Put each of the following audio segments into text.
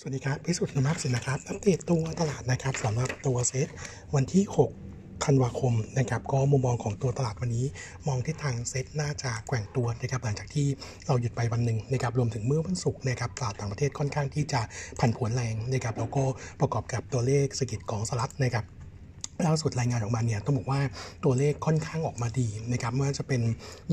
สวัสดีครับ พิสุทธิ์นมัสินนะครับอัปเดตตัวตลาดนะครับสำหรับตัวเซตวันที่ 6 ธันวาคมนะครับ ก็มุมมองของตัวตลาดวันนี้ มองทิศทางเซตน่าจะแกว่งตัวนะครับหลังจากที่เราหยุดไปวันหนึ่งนะครับรวมถึงเมื่อวันศุกร์นะครับตลาดต่างประเทศค่อนข้างที่จะผันผวนแรงนะครับแล้วก็ประกอบกับตัวเลขเศรษฐกิจของสหรัฐนะครับ ล่าสุดรายงานออกมาเนี่ยต้องบอกว่าตัวเลขค่อนข้างออกมาดีนะครับไม่ว่าจะเป็น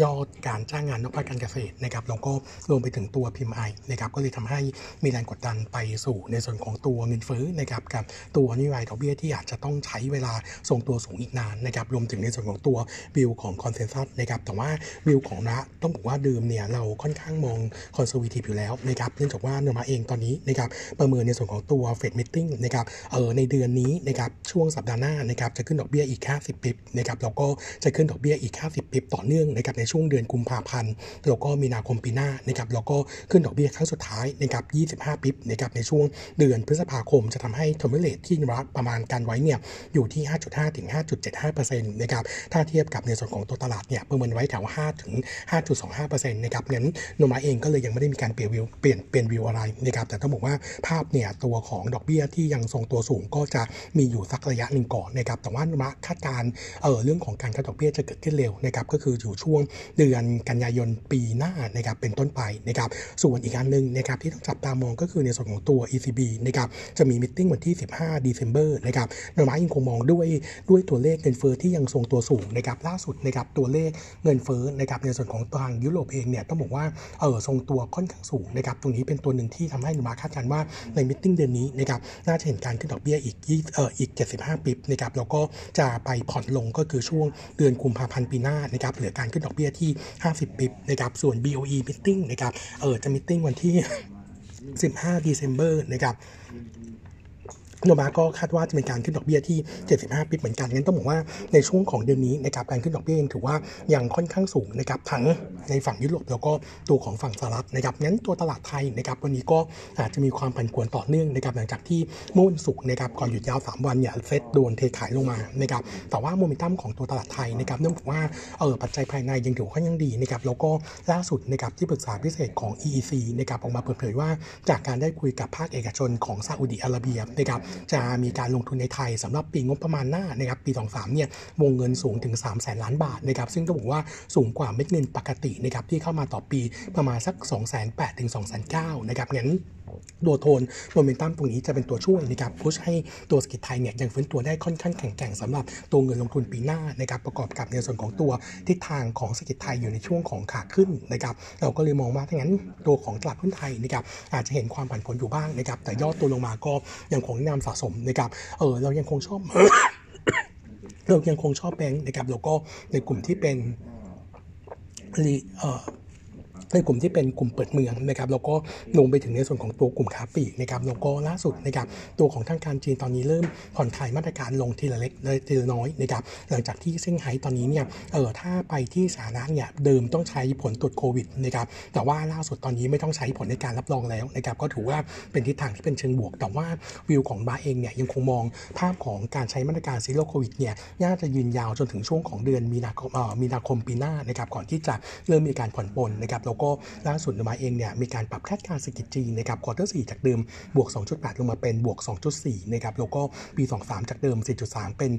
ยอดการจ้างงานนอกภาคการเกษตรนะครับแล้วก็รวมไปถึงตัว PMI นะครับก็เลยทำให้มีแรงกดดันไปสู่ในส่วนของตัวเงินเฟ้อนะครับกับตัวนโยบายดอกเบี้ยที่อาจจะต้องใช้เวลาทรงตัวสูงอีกนานนะครับรวมถึงในส่วนของตัววิวของ consensus นะครับแต่ว่าวิวของเราต้องบอกว่าเดิมเนี่ยเราค่อนข้างมอง conservative อยู่แล้วนะครับเนื่องจากว่าโนมูระเองตอนนี้นะครับประเมินในส่วนของตัว Fed meeting นะครับเออในเดือนนี้นะครับช่วงสัปดาห์หน้านะครับจะขึ้นดอกเบี้ยอีก 50 bip นะครับแล้วก็จะขึ้นดอกเบี้ยอีก 50 ปิบต่อเนื่องนะครับในช่วงเดือนกุมภาพันธ์แล้วก็มีนาคมปีหน้านะครับแล้วก็ขึ้นดอกเบี้ยครั้งสุดท้ายนะครับ25 ปิบนะครับในช่วงเดือนพฤษภาคม จะทำให้ทอมเมเลตที่รัฐประมาณการไว้เนี่ยอยู่ที่ 5.5 ถึง 5.75%นะครับถ้าเทียบกับในส่วนของตัวตลาดเนี่ยประเมินไว้แถว5ถึง 5.25%นะครับงั้นโนมาเองก็เลยยังไม่ได้มีการเปลี่ยนวิวเปลี่ยนเปลี่ยนวิวอะไรนะครับแต่ต้องบอกว่าภาพเนี่ยตัวของดอกเบี้ยที่ยังทรงตัวสูงก็จะมีอยู่สักระยะหนึ่งก่อนนะครับแต่ว่าโนมาคาดการเออเรื่องของการคัดดอกเบี้ยจะเกิดขึ้นเร็วนะครับก็คืออยู่ช่วงเดือนกันยายนปีหน้านะครับเป็นต้นไปนะครับส่วนอีกอันหนึ่งนะครับที่ต้องจับตามองก็คือในส่วนของตัว ECB นะครับจะมีมิ팅วันที่ 15 December นะครับโนมายังคงมองด้วยด้วยตัวเลขเงินเฟ้อที่ยังทรงตัวสูงนะครับล่าสุดนะครับตัวเลขเงินเฟ้อนะครับในส่วนของทางยุโรปเองเนี่ยต้องบอกว่าเออทรงตัวค่อนข้างสูงนะครับตรงนี้เป็นตัวหนึ่งที่ทำให้โนมาคาดการณ์ว่าในมิ팅เดือนนี้นะครับน่าจะเห็นการขึ้นดอกเบี้ยอีกเอออีก 75ปิบนะครับแล้วก็จะไปผ่อนลงก็คือช่วงเดือนกุมภาพันธ์ปีหน้านะครับเหลือการขึ้นดอกเบี้ยที่ 50ปิบนะครับส่วน BOE meeting นะครับเออจะ meeting วันที่ 15 December นะครับ โนมาก็คาดว่าจะเป็นการขึ้นดอกเบี้ยที่ 75ปิบเหมือนกันงั้นต้องบอกว่าในช่วงของเดือนนี้นะครับการขึ้นดอกเบี้ยยังถือว่ายังค่อนข้างสูงนะครับทั้งในฝั่งยุโรปแล้วก็ตัวของฝั่งสหรัฐนะครับงั้นตัวตลาดไทยนะครับวันนี้ก็อาจจะมีความผันผวนต่อเนื่องนะครับหลังจากที่เมื่อวันศุกร์นะครับก่อนหยุดยาว 3 วันเนี่ยเซ็ตโดนเทขายลงมานะครับแต่ว่าโมเมนตัมของตัวตลาดไทยนะครับเนื่องจากว่าเออปัจจัยภายในยังถือว่ายังดีนะครับแล้วก็ล่าสุดนะครับที่ปรึกษาพิเศษของ EEC นะครับออกมาเปิดเผยว่าจากการได้คุยกับภาคเอกชนของซาอุดิอาระเบียนะครับจะมีการลงทุนในไทยสำหรับปีงบประมาณหน้านะครับปี 23เนี่ยวงเงินสูงถึง 3 0 0แสนล้านบาทนะครับซึ่งก็บอกว่าสูงกว่าเม็ดเงินปกตินะครับที่เข้ามาต่อปีประมาณสัก 2 8 0 0 0ถึง2 9 0 0 0นะครับงั้นตัว tone momentum ตรงนี้จะเป็นตัวช่วยนะครับ push ให้ตัวเศรษฐกิจไทยเนี่ยยังฟื้นตัวได้ค่อนข้างแข็งแกร่งสำหรับตัวเงินลงทุนปีหน้านะครับประกอบกับในส่วนของตัวทิศทางของเศรษฐกิจไทยอยู่ในช่วงของขาขึ้นนะครับเราก็เลยมองว่าถ้างั้นตัวของตลาดหุ้นไทยนะครับอาจจะเห็นความผันผวนอยู่บ้างนะครับแต่ย่อตัวลงมาก็ยังคงแนะนำสะสมนะครับเออเรายังคงชอบเรายังคงชอบแบงค์นะครับแล้วก็ในกลุ่มที่เป็นเอ่อ ในกลุ่มที่เป็นกลุ่มเปิดเมืองนะครับแล้วก็ลงไปถึงในส่วนของตัวกลุ่มค้าปลีกนะครับแล้วก็ล่าสุดนะครับตัวของทางการจีนตอนนี้เริ่มผ่อนคลายมาตรการลงทีละเล็กเลยทีละน้อยนะครับหลังจากที่เซี่ยงไฮ้ตอนนี้เนี่ยเออถ้าไปที่สาธารณะเนี่ยเดิมต้องใช้ผลตรวจโควิดนะครับแต่ว่าล่าสุดตอนนี้ไม่ต้องใช้ผลในการรับรองแล้วนะครับก็ถือว่าเป็นทิศทางที่เป็นเชิงบวก แต่ว่าวิวของบาเองเนี่ยยังคงมองภาพของการใช้มาตรการ Zero Covid เนี่ยน่าจะยืนยาวจนถึงช่วงของเดือนมีนาคมมีนาคมปีหน้านะครับก่อนที่จะเริ่มมีการผ่อนปลนนะครับแล้วล่าสุดโนมูระเองเนี่ยมีการปรับคาดการณ์เศรษฐกิจจีนนะครับ quarter 4จากเดิมบวก 2.8 ลงมาเป็นบวก 2.4 นะครับแล้วก็ปี 23 จากเดิม 4.3 เป็น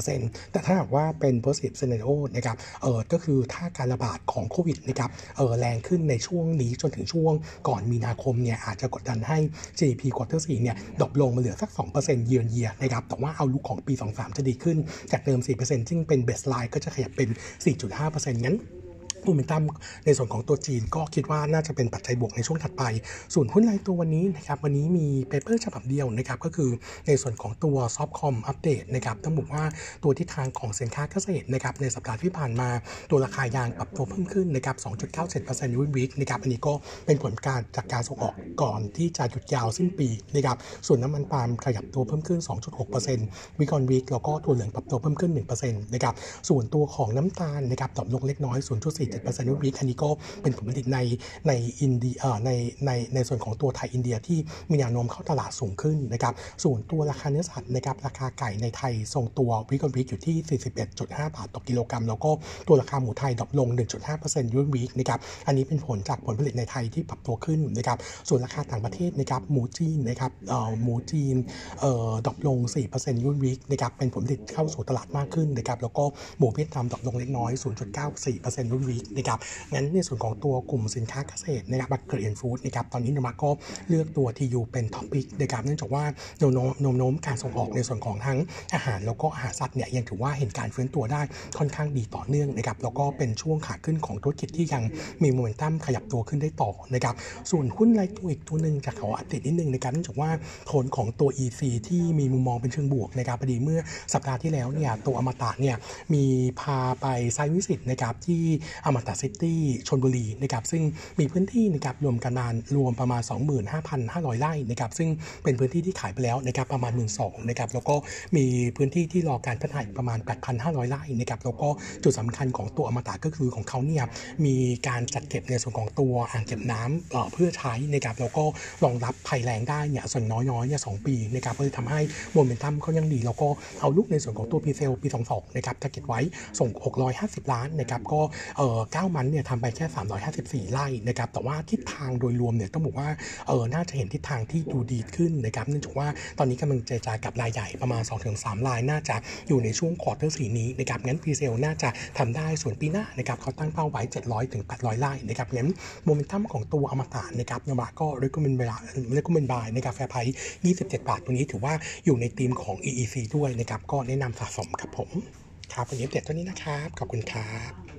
4%แต่ถ้าหากว่าเป็น positive scenario นะครับเออก็คือถ้าการระบาดของโควิดนะครับเออแรงขึ้นในช่วงนี้จนถึงช่วงก่อนมีนาคมเนี่ยอาจจะกดดันให้ GDP quarter 4เนี่ย drop ลงมาเหลือสัก 2%เยือนเยียนะครับแต่ว่า outlook ของปี 23 จะดีขึ้นจากเดิม 4%ซึ่งเป็น baseline ก็จะขยับเป็น 4.5%งั้น โมเมนตัมในส่วนของตัวจีนก็คิดว่าน่าจะเป็นปัจจัยบวกในช่วงถัดไป ส่วนหุ้นรายตัววันนี้นะครับวันนี้มี paper ฉบับเดียวนะครับก็คือในส่วนของตัว soft comm update นะครับต้องบอกว่าตัวทิศทางของสินค้าเกษตรนะครับในสัปดาห์ที่ผ่านมาตัวราคายางปรับตัวเพิ่มขึ้นนะครับ 2.97%วิวิกนะครับอันนี้ก็เป็นผลการจากการส่งออกก่อนที่จะหยุดยาวสิ้นปีนะครับส่วนน้ำมันปาล์มขยับตัวเพิ่มขึ้น 2.6%วิกอนวิกแล้วก็ตัวเหลืองปรับตัวเพิ่มขึ้น1%นะครับส่วนตัวของน้ำตาลนะครับตอบลงเล็กน้อย 0.4 7%รุ่นวิกอันนี้ก็เป็นผลผลิตในในอินเดียในในในส่วนของตัวไทยอินเดียที่มีแนวโน้มเข้าตลาดสูงขึ้นนะครับส่วนตัวราคาเนื้อสัตว์นะครับราคาไก่ในไทยทรงตัววิกอนวิกอยู่ที่ 41.5 บาทต่อกิโลกรัม แล้วก็ตัวราคาหมูไทย drop ลง 1.5% on week นะครับอันนี้เป็นผลจากผลผลิตในไทยที่ปรับตัวขึ้นนะครับส่วนราคาต่างประเทศนะครับหมูจีนนะครับเอ่อหมูจีนเอ่อ drop ลง4% on week นะครับเป็นผลผลิตเข้าสู่ตลาดมากขึ้นนะครับแล้วก็หมูเวียดนาม drop ลงเล็กน้อย 0.94% on week นะครับงั้นในส่วนของตัวกลุ่มสินค้าเกษตรนะครับ Agri and Food นะครับตอนนี้ Nomura ก็เลือกตัว TU เป็น top pick นะครับเนื่องจากว่าแนวโน้มแนวโน้มการส่งออกในส่วนของทั้งอาหารแล้วก็อาหารสัตว์เนี่ยยังถือว่าเห็นการฟื้นตัวได้ค่อนข้างดีต่อเนื่องนะครับแล้วก็เป็นช่วงขาขึ้นของธุรกิจที่ยังมีโมเมนตัมขยับตัวขึ้นได้ต่อนะครับส่วนหุ้นรายตัวอีกตัวหนึ่งจะขออัปเดตนิดนึงนะครับเนื่องจากว่าผลของตัว EC ที่มีมุมมองเป็นเชิงบวกนะครับพอดีเมื่อสัปดาห์ที่แล้วเนี่ยตัวอมตะเนี่ยมีพาไปไซวิสิตนะครับที่อมตะซิตี้ชนบุรีนะครับซึ่งมีพื้นที่นะครับรวมกันนานรวมประมาณ 25,500 ไร่นะครับซึ่งเป็นพื้นที่ที่ขายไปแล้วนะครับประมาณ 1 2ื่นนะครับแล้วก็มีพื้นที่ที่รอการพัฒนาประมาณ 8,500 ไร่นะครับแล้วก็จุดสำคัญของตัวอมตะก็คือของเขาเนี่ยมีการจัดเก็บในส่วนของตัวอ่างเก็บน้ำเอ่อเพื่อใช้นะครับแล้วก็รองรับภัยแล้งได้เนี่ยส่วนน้อยๆเนี่ยสองปีนะครับก็เลยทำให้โมเมนตัมเขายังดี แล้วก็เอาลูกในส่วนของตัวพีเซลปี 22 นะครับจะเก็บไว้ส่ง 650 ล้านนะครับก็เอ่อ9มันเนี่ยทำไปแค่ 354 ไร่นะครับแต่ว่าทิศทางโดยรวมเนี่ยต้องบอกว่าเออน่าจะเห็นทิศทางที่ดูดีขึ้นนะครับเนื่องจากว่าตอนนี้กำลังเจรจากับรายใหญ่ประมาณ 2-3 รายน่าจะอยู่ในช่วง quarter สี่นี้นะครับงั้น presale น่าจะทำได้ส่วนปีหน้านะครับเขาตั้งเป้าไว้ 700ถึง800 ไร่นะครับงั้นโมเมนตัมของตัวอมตะนะครับยามาก็ recommend เวลา recommend buy นะครับ fair price 27 บาทตัวนี้ถือว่าอยู่ในธีมของ EEC ด้วยนะครับก็แนะนำสะสมครับผม ครับวันนี้อัปเดตตัวนี้นะครับ ขอบคุณครับ